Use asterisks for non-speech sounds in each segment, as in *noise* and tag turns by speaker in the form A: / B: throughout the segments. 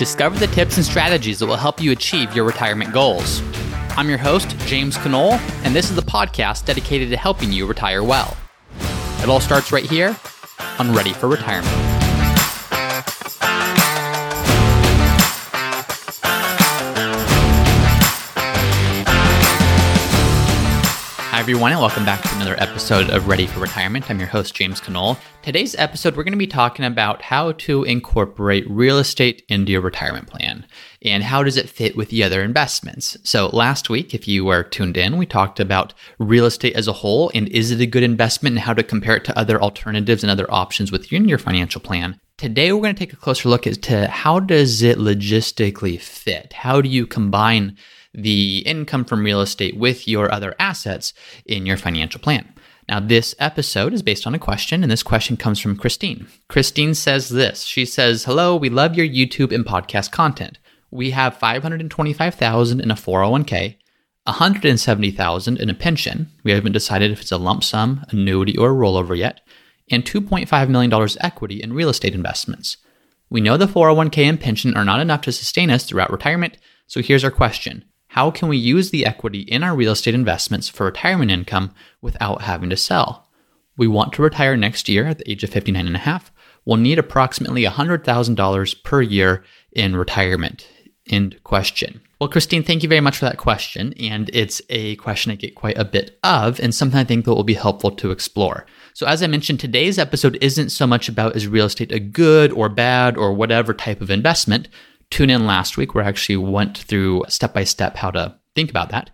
A: Discover the tips and strategies that will help you achieve your retirement goals. I'm your host, James Conole, and this is the podcast dedicated to helping you retire well. It all starts right here on Ready for Retirement. Hi, everyone, and welcome back to another episode of Ready for Retirement. I'm your host, James Conole. Today's episode, we're going to be talking about how to incorporate real estate into your retirement plan and how does it fit with the other investments. So, last week, if you were tuned in, we talked about real estate as a whole and is it a good investment and how to compare it to other alternatives and other options within your financial plan. Today, we're going to take a closer look as to how does it logistically fit? How do you combine the income from real estate with your other assets in your financial plan. Now, this episode is based on a question, and this question comes from Christine. Christine says this She says, Hello, we love your YouTube and podcast content. We have 525000 in a 401k, 170000 in a pension. We haven't decided if it's a lump sum, annuity, or a rollover yet, and $2.5 million equity in real estate investments. We know the 401k and pension are not enough to sustain us throughout retirement, so here's our question how can we use the equity in our real estate investments for retirement income without having to sell? We want to retire next year at the age of 59 and a half. We'll need approximately $100,000 per year in retirement. End question. Well, Christine, thank you very much for that question. And it's a question I get quite a bit of, and something I think that will be helpful to explore. So, as I mentioned, today's episode isn't so much about is real estate a good or bad or whatever type of investment, tune in last week where I actually went through step by step how to think about that.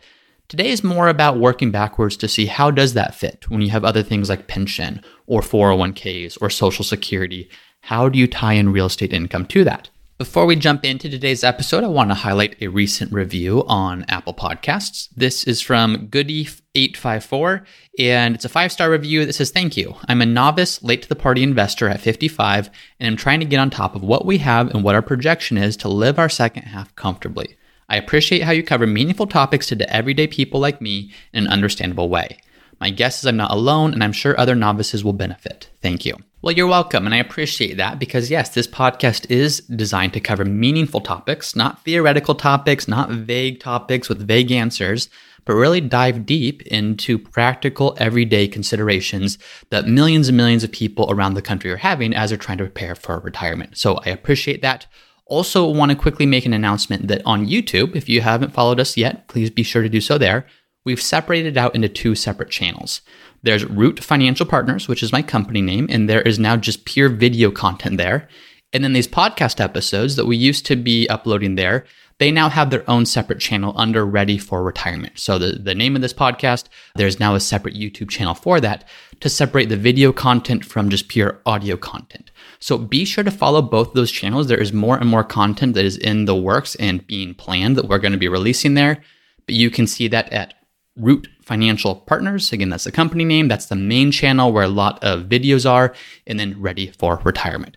A: Today is more about working backwards to see how does that fit when you have other things like pension or 401ks or social security. How do you tie in real estate income to that? Before we jump into today's episode, I want to highlight a recent review on Apple Podcasts. This is from Goody854, and it's a five star review that says, Thank you. I'm a novice, late to the party investor at 55, and I'm trying to get on top of what we have and what our projection is to live our second half comfortably. I appreciate how you cover meaningful topics to the everyday people like me in an understandable way. My guess is I'm not alone, and I'm sure other novices will benefit. Thank you. Well, you're welcome, and I appreciate that because, yes, this podcast is designed to cover meaningful topics, not theoretical topics, not vague topics with vague answers, but really dive deep into practical, everyday considerations that millions and millions of people around the country are having as they're trying to prepare for retirement. So I appreciate that. Also, want to quickly make an announcement that on YouTube, if you haven't followed us yet, please be sure to do so there. We've separated out into two separate channels. There's Root Financial Partners, which is my company name, and there is now just pure video content there. And then these podcast episodes that we used to be uploading there, they now have their own separate channel under Ready for Retirement. So the, the name of this podcast, there's now a separate YouTube channel for that to separate the video content from just pure audio content. So be sure to follow both those channels. There is more and more content that is in the works and being planned that we're going to be releasing there. But you can see that at Root Financial Partners. Again, that's the company name. That's the main channel where a lot of videos are, and then ready for retirement.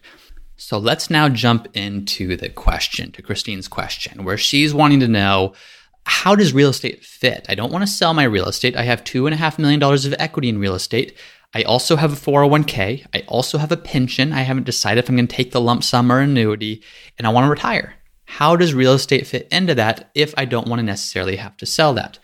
A: So let's now jump into the question, to Christine's question, where she's wanting to know how does real estate fit? I don't want to sell my real estate. I have $2.5 million of equity in real estate. I also have a 401k. I also have a pension. I haven't decided if I'm going to take the lump sum or annuity, and I want to retire. How does real estate fit into that if I don't want to necessarily have to sell that?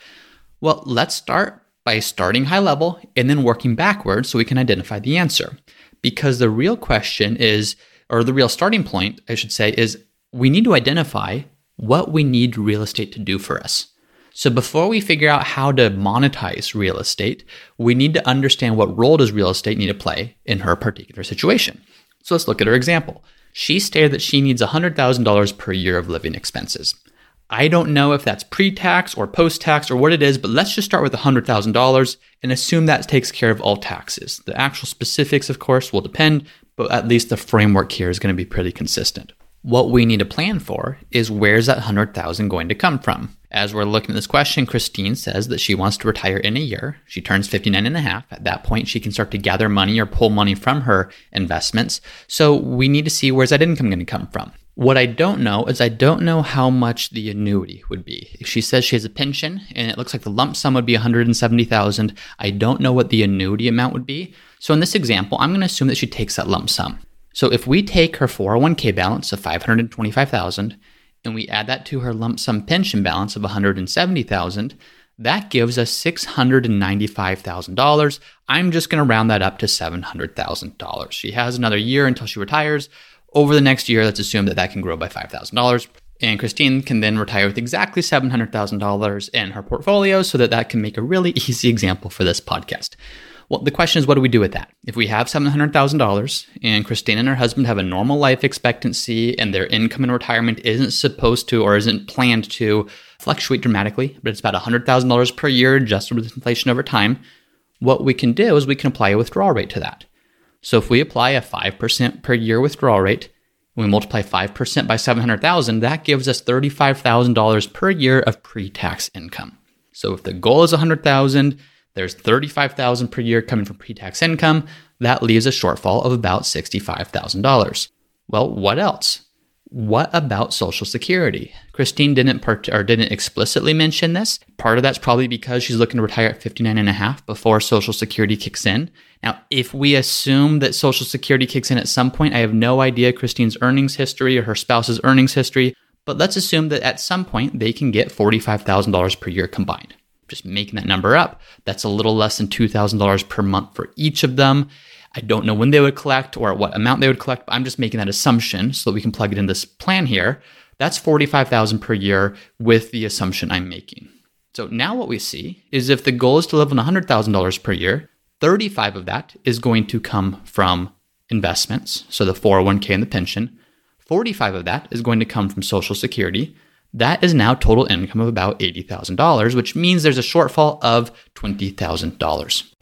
A: Well, let's start by starting high level and then working backwards so we can identify the answer. Because the real question is, or the real starting point, I should say, is we need to identify what we need real estate to do for us. So before we figure out how to monetize real estate, we need to understand what role does real estate need to play in her particular situation. So let's look at her example. She stated that she needs $100,000 per year of living expenses. I don't know if that's pre tax or post tax or what it is, but let's just start with $100,000 and assume that takes care of all taxes. The actual specifics, of course, will depend, but at least the framework here is going to be pretty consistent. What we need to plan for is where's that 100,000 going to come from? As we're looking at this question, Christine says that she wants to retire in a year. She turns 59 and a half. At that point, she can start to gather money or pull money from her investments. So we need to see where's that income going to come from. What I don't know is I don't know how much the annuity would be. If she says she has a pension and it looks like the lump sum would be 170,000. I don't know what the annuity amount would be. So in this example, I'm going to assume that she takes that lump sum. So if we take her 401k balance of 525,000 and we add that to her lump sum pension balance of 170,000, that gives us $695,000. I'm just going to round that up to $700,000. She has another year until she retires. Over the next year, let's assume that that can grow by $5,000. And Christine can then retire with exactly $700,000 in her portfolio so that that can make a really *laughs* easy example for this podcast. Well, the question is, what do we do with that? If we have $700,000 and Christine and her husband have a normal life expectancy and their income in retirement isn't supposed to or isn't planned to fluctuate dramatically, but it's about $100,000 per year adjusted with inflation over time, what we can do is we can apply a withdrawal rate to that. So if we apply a 5% per year withdrawal rate, we multiply 5% by 700,000, that gives us $35,000 per year of pre-tax income. So if the goal is 100,000, there's 35,000 per year coming from pre-tax income. That leaves a shortfall of about $65,000. Well, what else? What about Social Security? Christine didn't part- or didn't explicitly mention this. Part of that's probably because she's looking to retire at 59 and a half before Social Security kicks in. Now, if we assume that Social Security kicks in at some point, I have no idea Christine's earnings history or her spouse's earnings history, but let's assume that at some point they can get $45,000 per year combined just making that number up. That's a little less than $2,000 per month for each of them. I don't know when they would collect or what amount they would collect, I'm just making that assumption so that we can plug it in this plan here. That's 45,000 per year with the assumption I'm making. So now what we see is if the goal is to live on $100,000 per year, 35 of that is going to come from investments, so the 401k and the pension. 45 of that is going to come from social security, that is now total income of about $80,000, which means there's a shortfall of $20,000.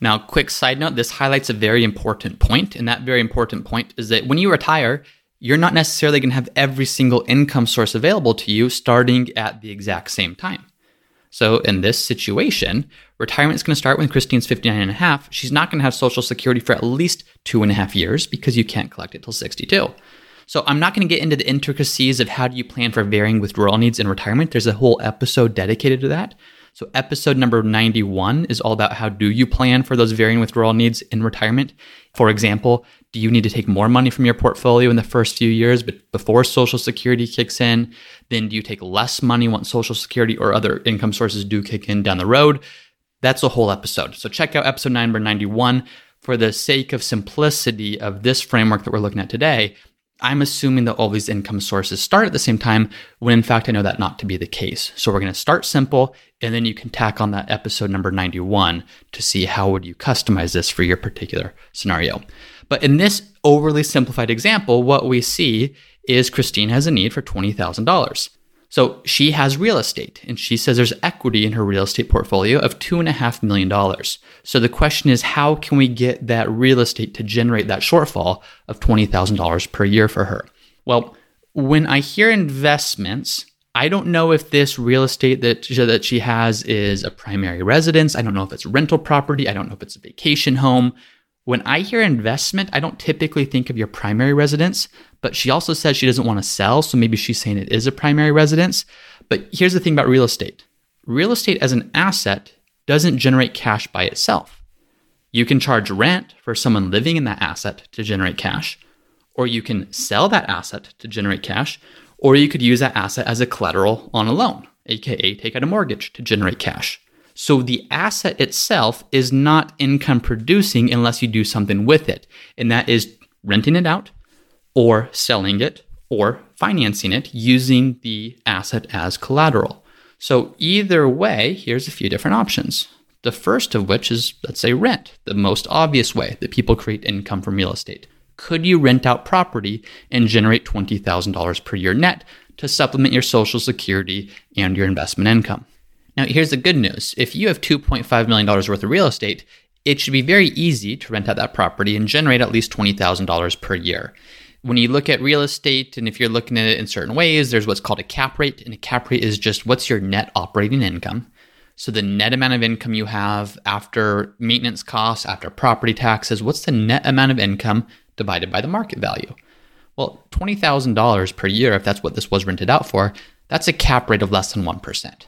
A: Now, quick side note this highlights a very important point, and that very important point is that when you retire, you're not necessarily going to have every single income source available to you starting at the exact same time. So, in this situation, retirement is going to start when Christine's 59 and a half. She's not going to have Social Security for at least two and a half years because you can't collect it till 62. So I'm not going to get into the intricacies of how do you plan for varying withdrawal needs in retirement. There's a whole episode dedicated to that. So episode number 91 is all about how do you plan for those varying withdrawal needs in retirement. For example, do you need to take more money from your portfolio in the first few years but before social security kicks in? Then do you take less money once social security or other income sources do kick in down the road? That's a whole episode. So check out episode number 91 for the sake of simplicity of this framework that we're looking at today. I'm assuming that all these income sources start at the same time when in fact I know that not to be the case. So we're going to start simple and then you can tack on that episode number 91 to see how would you customize this for your particular scenario. But in this overly simplified example, what we see is Christine has a need for $20,000. So she has real estate, and she says there's equity in her real estate portfolio of $2.5 million. So the question is, how can we get that real estate to generate that shortfall of $20,000 per year for her? Well, when I hear investments, I don't know if this real estate that she, that she has is a primary residence. I don't know if it's rental property. I don't know if it's a vacation home. When I hear investment, I don't typically think of your primary residence, but she also says she doesn't want to sell, so maybe she's saying it is a primary residence. But here's the thing about real estate real estate as an asset doesn't generate cash by itself. You can charge rent for someone living in that asset to generate cash, or you can sell that asset to generate cash, or you could use that asset as a collateral on a loan, aka take out a mortgage to generate cash. So the asset itself is not income producing unless you do something with it, and that is renting it out or selling it or financing it using the asset as collateral. So either way, here's a few different options. The first of which is, let's say, rent, the most obvious way that people create income from real estate. Could you rent out property and generate $20,000 per year net to supplement your social security and your investment income? Now, here's the good news. If you have $2.5 million worth of real estate, it should be very easy to rent out that property and generate at least $20,000 per year. When you look at real estate, and if you're looking at it in certain ways, there's what's called a cap rate, and a cap rate is just what's your net operating income. So, the net amount of income you have after maintenance costs, after property taxes, what's the net amount of income divided by the market value? Well, $20,000 per year, if that's what this was rented out for, that's a cap rate of less than 1%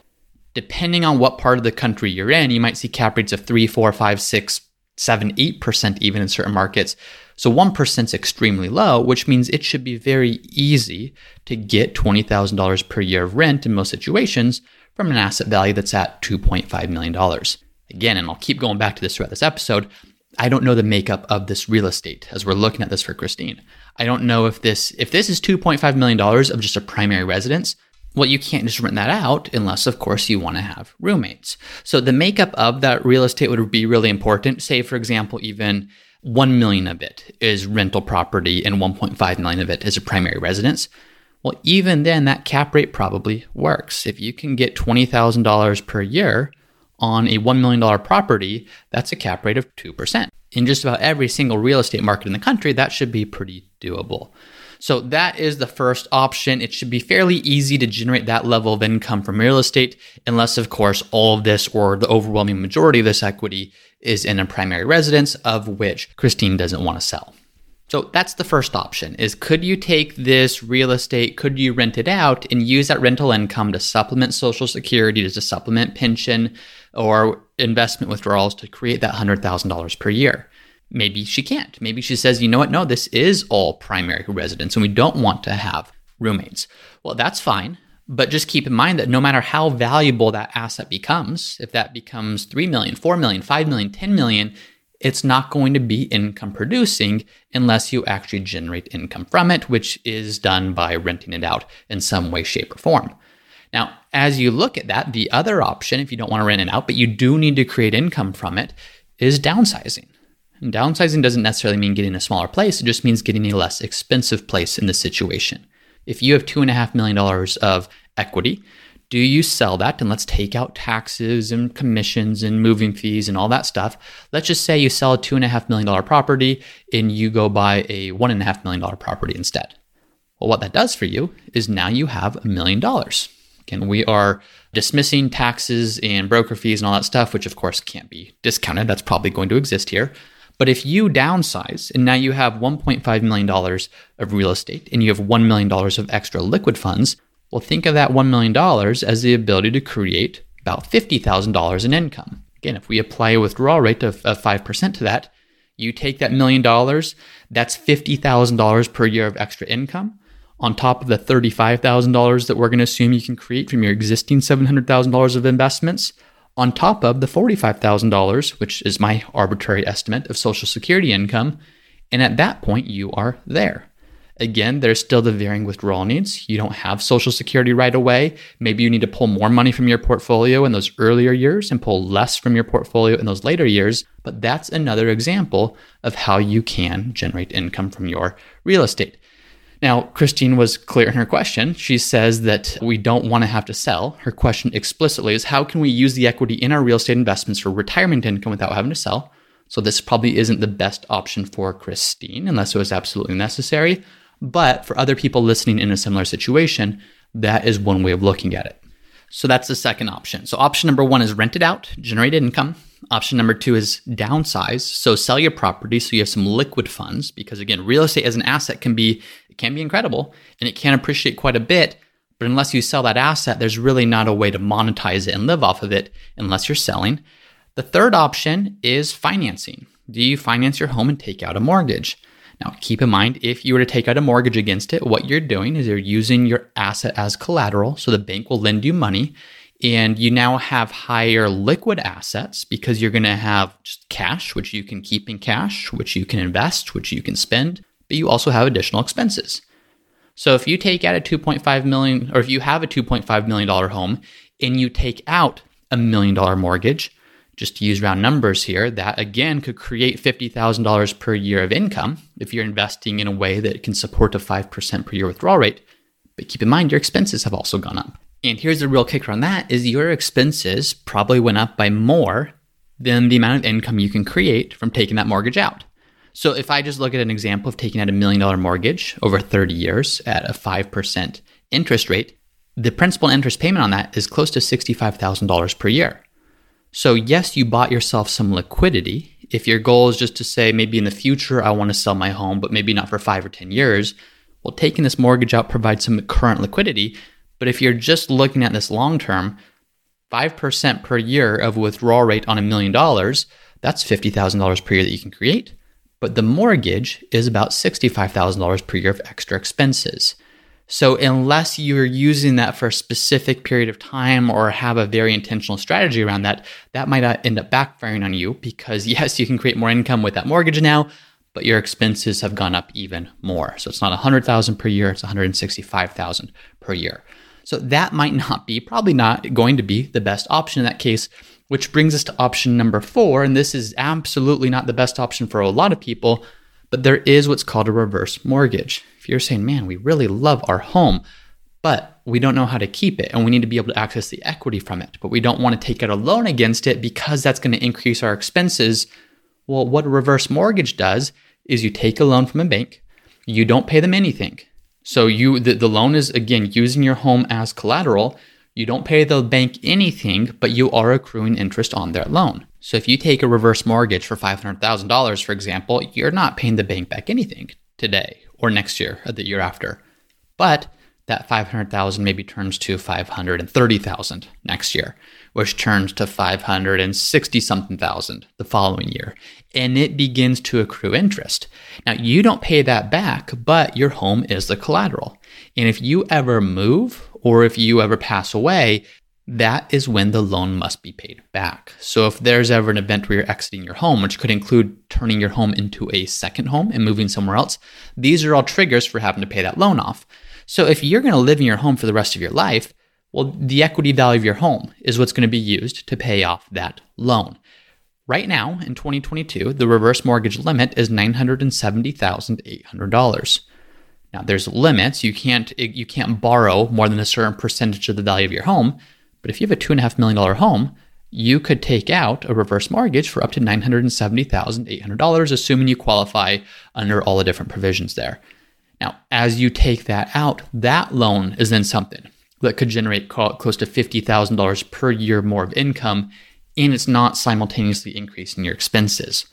A: depending on what part of the country you're in, you might see cap rates of three, four, five, six, 7 8% even in certain markets. So 1% is extremely low, which means it should be very easy to get $20,000 per year of rent in most situations from an asset value that's at $2.5 million. Again, and I'll keep going back to this throughout this episode, I don't know the makeup of this real estate as we're looking at this for Christine. I don't know if this if this is 2.5 million dollars of just a primary residence, well, you can't just rent that out unless, of course, you want to have roommates. So the makeup of that real estate would be really important. Say, for example, even 1 million of it is rental property and 1.5 million of it is a primary residence. Well, even then, that cap rate probably works. If you can get $20,000 per year on a $1 million property, that's a cap rate of 2%. In just about every single real estate market in the country, that should be pretty doable. So that is the first option. It should be fairly easy to generate that level of income from real estate, unless, of course, all of this or the overwhelming majority of this equity is in a primary residence, of which Christine doesn't want to sell. So that's the first option is could you take this real estate, could you rent it out and use that rental income to supplement social security, to supplement pension or investment withdrawals to create that $100,000 per year? Maybe she can't. Maybe she says, you know what? No, this is all primary residence and we don't want to have roommates. Well, that's fine. But just keep in mind that no matter how valuable that asset becomes, if that becomes 3 million, 4 million, 5 million, 10 million, it's not going to be income producing unless you actually generate income from it, which is done by renting it out in some way, shape, or form. Now, as you look at that, the other option, if you don't want to rent it out, but you do need to create income from it, is downsizing. And downsizing doesn't necessarily mean getting a smaller place, it just means getting a less expensive place in the situation. If you have $2.5 million of equity, do you sell that and let's take out taxes and commissions and moving fees and all that stuff? Let's just say you sell a $2.5 million property and you go buy a $1.5 million property instead. Well, what that does for you is now you have a million dollars. Again, we are dismissing taxes and broker fees and all that stuff, which of course can't be discounted. That's probably going to exist here. But if you downsize and now you have $1.5 million of real estate and you have $1 million of extra liquid funds, well, think of that $1 million as the ability to create about $50,000 in income. Again, if we apply a withdrawal rate of, of 5% to that, you take that million dollars, that's $50,000 per year of extra income on top of the $35,000 that we're going to assume you can create from your existing $700,000 of investments on top of the $45,000, which is my arbitrary estimate of Social Security income. And at that point, you are there. Again, there's still the varying withdrawal needs. You don't have Social Security right away. Maybe you need to pull more money from your portfolio in those earlier years and pull less from your portfolio in those later years. But that's another example of how you can generate income from your real estate. Now, Christine was clear in her question. She says that we don't want to have to sell. Her question explicitly is how can we use the equity in our real estate investments for retirement income without having to sell? So, this probably isn't the best option for Christine unless it was absolutely necessary. But for other people listening in a similar situation, that is one way of looking at it. So, that's the second option. So, option number one is rent it out, generate income. Option number two is downsize. So sell your property so you have some liquid funds because again, real estate as an asset can be it can be incredible and it can appreciate quite a bit, but unless you sell that asset, there's really not a way to monetize it and live off of it unless you're selling. The third option is financing. Do you finance your home and take out a mortgage? Now, keep in mind, if you were to take out a mortgage against it, what you're doing is you're using your asset as collateral. So the bank will lend you money and you now have higher liquid assets because you're going to have just cash, which you can keep in cash, which you can invest, which you can spend, but you also have additional expenses. So if you take out a 2.5 million, or if you have a 2.5 million dollar home and you take out a million dollar mortgage, just to use round numbers here, that again could create $50,000 per year of income if you're investing in a way that can support a 5% per year withdrawal rate. But keep in mind, your expenses have also gone up. And here's the real kicker on that is your expenses probably went up by more than the amount of income you can create from taking that mortgage out. So if I just look at an example of taking out a million dollar mortgage over 30 years at a 5% interest rate, the principal and interest payment on that is close to $65,000 per year. So yes, you bought yourself some liquidity. If your goal is just to say maybe in the future I want to sell my home, but maybe not for 5 or 10 years, well taking this mortgage out provides some current liquidity but if you're just looking at this long term, 5% per year of withdrawal rate on a million dollars, that's $50,000 per year that you can create. But the mortgage is about $65,000 per year of extra expenses. So, unless you're using that for a specific period of time or have a very intentional strategy around that, that might end up backfiring on you because, *laughs* yes, you can create more income with that mortgage now, but your expenses have gone up even more. So, it's not 100,000 per year, it's 165,000 per year. So, that might not be, probably not going to be the best option in that case, which brings us to option number four. And this is absolutely not the best option for a lot of people but there is what's called a reverse mortgage. If you're saying, man, we really love our home, but we don't know how to keep it and we need to be able to access the equity from it, but we don't want to take out a loan against it because that's going to increase our expenses. Well, what a reverse mortgage does is you take a loan from a bank, you don't pay them anything. So you the, the loan is again using your home as collateral. You don't pay the bank anything, but you are accruing interest on their loan. So if you take a reverse mortgage for $500,000, for example, you're not paying the bank back anything today or next year or the year after. But that 500,000 maybe turns to 530,000 next year, which turns to 560 something thousand the following year. And it begins to accrue interest. Now, you don't pay that back, but your home is the collateral. And if you ever move or if you ever pass away, that is when the loan must be paid back. So if there's ever an event where you're exiting your home, which could include turning your home into a second home and moving somewhere else, these are all triggers for having to pay that loan off. So if you're going to live in your home for the rest of your life, well, the equity value of your home is what's going to be used to pay off that loan. Right now, in 2022, the reverse mortgage limit is $970,800. Now, there's limits. You can't you can't borrow more than a certain percentage of the value of your home. But if you have a $2.5 million home, you could take out a reverse mortgage for up to $970,800, assuming you qualify under all the different provisions there. Now, as you take that out, that loan is then something that could generate close to $50,000 per year more of income, and it's not simultaneously increasing your expenses.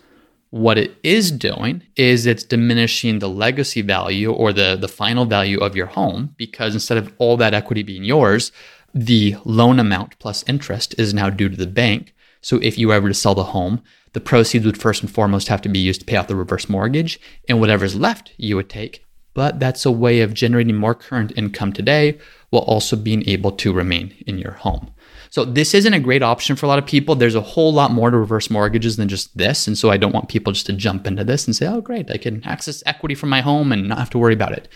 A: What it is doing is it's diminishing the legacy value or the, the final value of your home because instead of all that equity being yours, the loan amount plus interest is now due to the bank. So if you were ever to sell the home, the proceeds would first and foremost have to be used to pay off the reverse mortgage, and whatever's left you would take. But that's a way of generating more current income today while also being able to remain in your home. So this isn't a great option for a lot of people. There's a whole lot more to reverse mortgages than just this. And so I don't want people just to jump into this and say, oh, great, I can access equity from my home and not have to worry about it.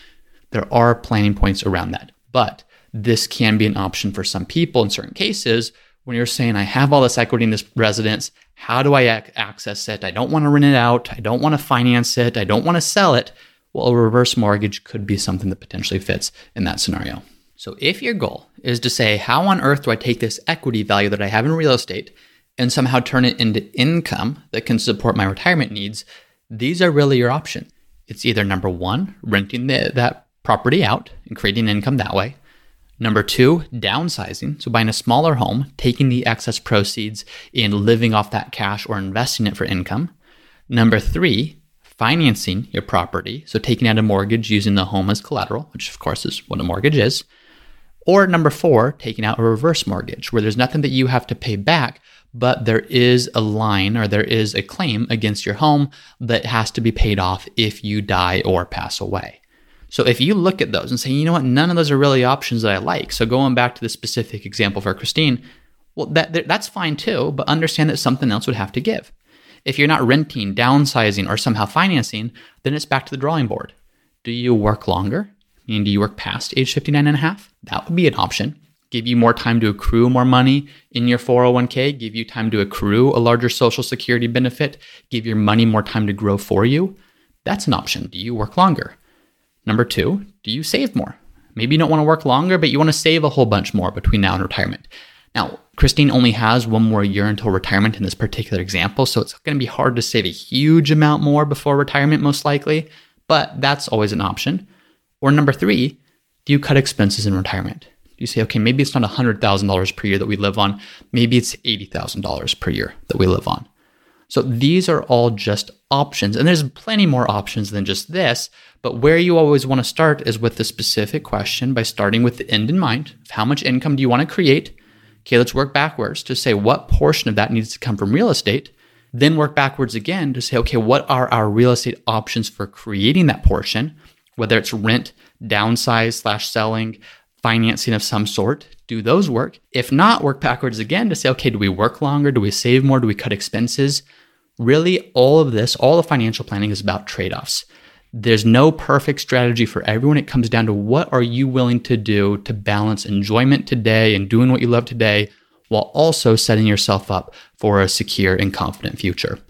A: There are planning points around that. But this can be an option for some people in certain cases when you're saying, I have all this equity in this residence. How do I ac- access it? I don't want to rent it out. I don't want to finance it. I don't want to sell it. Well, a reverse mortgage could be something that potentially fits in that scenario. So, if your goal is to say, how on earth do I take this equity value that I have in real estate and somehow turn it into income that can support my retirement needs, these are really your options. It's either number one, renting the, that property out and creating income that way, Number two, downsizing. So buying a smaller home, taking the excess proceeds and living off that cash or investing it for income. Number three, financing your property. So taking out a mortgage using the home as collateral, which of course is what a mortgage is. Or number four, taking out a reverse mortgage where there's nothing that you have to pay back, but there is a line or there is a claim against your home that has to be paid off if you die or pass away. So if you look at those and say, you know what, none of those are really options that I like. So going back to the specific example for Christine, well, that, that's fine too, but understand that something else would have to give. If you're not renting, downsizing, or somehow financing, then it's back to the drawing board. Do you work longer? Mean, do you work past age 59 and a half? That would be an option. Give you more time to accrue more money in your 401k, give you time to accrue a larger social security benefit, give your money more time to grow for you. That's an option. Do you work longer? Number two, do you save more? Maybe you don't want to work longer, but you want to save a whole bunch more between now and retirement. Now, Christine only has one more year until retirement in this particular example, so it's going to be hard to save a huge amount more before retirement, most likely, but that's always an option. Or number three, do you cut expenses in retirement? Do you say, okay, maybe it's not $100,000 per year that we live on, maybe it's $80,000 per year that we live on? So these are all just options. And there's plenty more options than just this. But where you always want to start is with the specific question by starting with the end in mind of how much income do you want to create? Okay, let's work backwards to say what portion of that needs to come from real estate. Then work backwards again to say, okay, what are our real estate options for creating that portion? Whether it's rent, downsize slash selling, financing of some sort, do those work? If not, work backwards again to say, okay, do we work longer? Do we save more? Do we cut expenses? Really, all of this, all of financial planning is about trade offs. There's no perfect strategy for everyone. It comes down to what are you willing to do to balance enjoyment today and doing what you love today while also setting yourself up for a secure and confident future.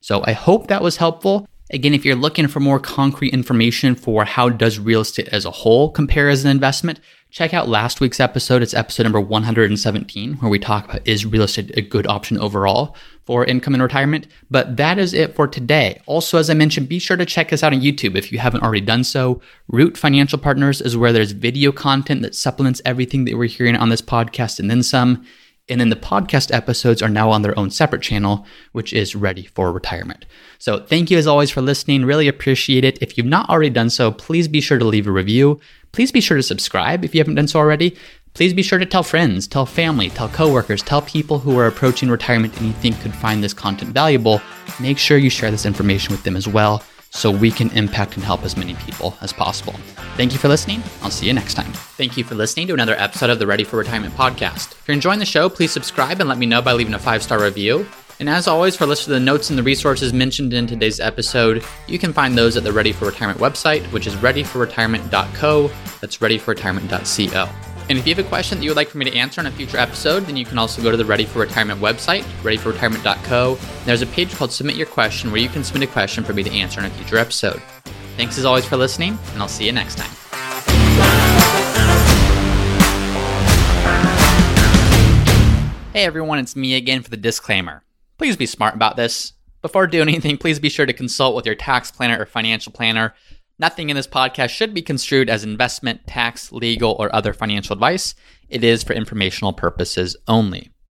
A: So I hope that was helpful. Again, if you're looking for more concrete information for how does real estate as a whole compare as an investment, check out last week's episode. It's episode number 117, where we talk about is real estate a good option overall for income and retirement. But that is it for today. Also, as I mentioned, be sure to check us out on YouTube if you haven't already done so. Root Financial Partners is where there's video content that supplements everything that we're hearing on this podcast and then some. And then the podcast episodes are now on their own separate channel, which is ready for retirement. So thank you as always for listening. Really appreciate it. If you've not already done so, please be sure to leave a review. Please be sure to subscribe if you haven't done so already. Please be sure to tell friends, tell family, tell coworkers, tell people who are approaching retirement and you think could find this content valuable. Make sure you share this information with them as well so we can impact and help as many people as possible. Thank you for listening. I'll see you next time. Thank you for listening to another episode of the Ready for Retirement podcast. If you're enjoying the show, please subscribe and let me know by leaving a five star review. And as always, for a list of the notes and the resources mentioned in today's episode, you can find those at the Ready for Retirement website, which is readyforretirement.co. That's readyforretirement.co. And if you have a question that you would like for me to answer on a future episode, then you can also go to the Ready for Retirement website, readyforretirement.co. There's a page called Submit Your Question where you can submit a question for me to answer in a future episode. Thanks as always for listening, and I'll see you next time. Hey everyone, it's me again for the disclaimer. Please be smart about this. Before doing anything, please be sure to consult with your tax planner or financial planner Nothing in this podcast should be construed as investment, tax, legal, or other financial advice. It is for informational purposes only.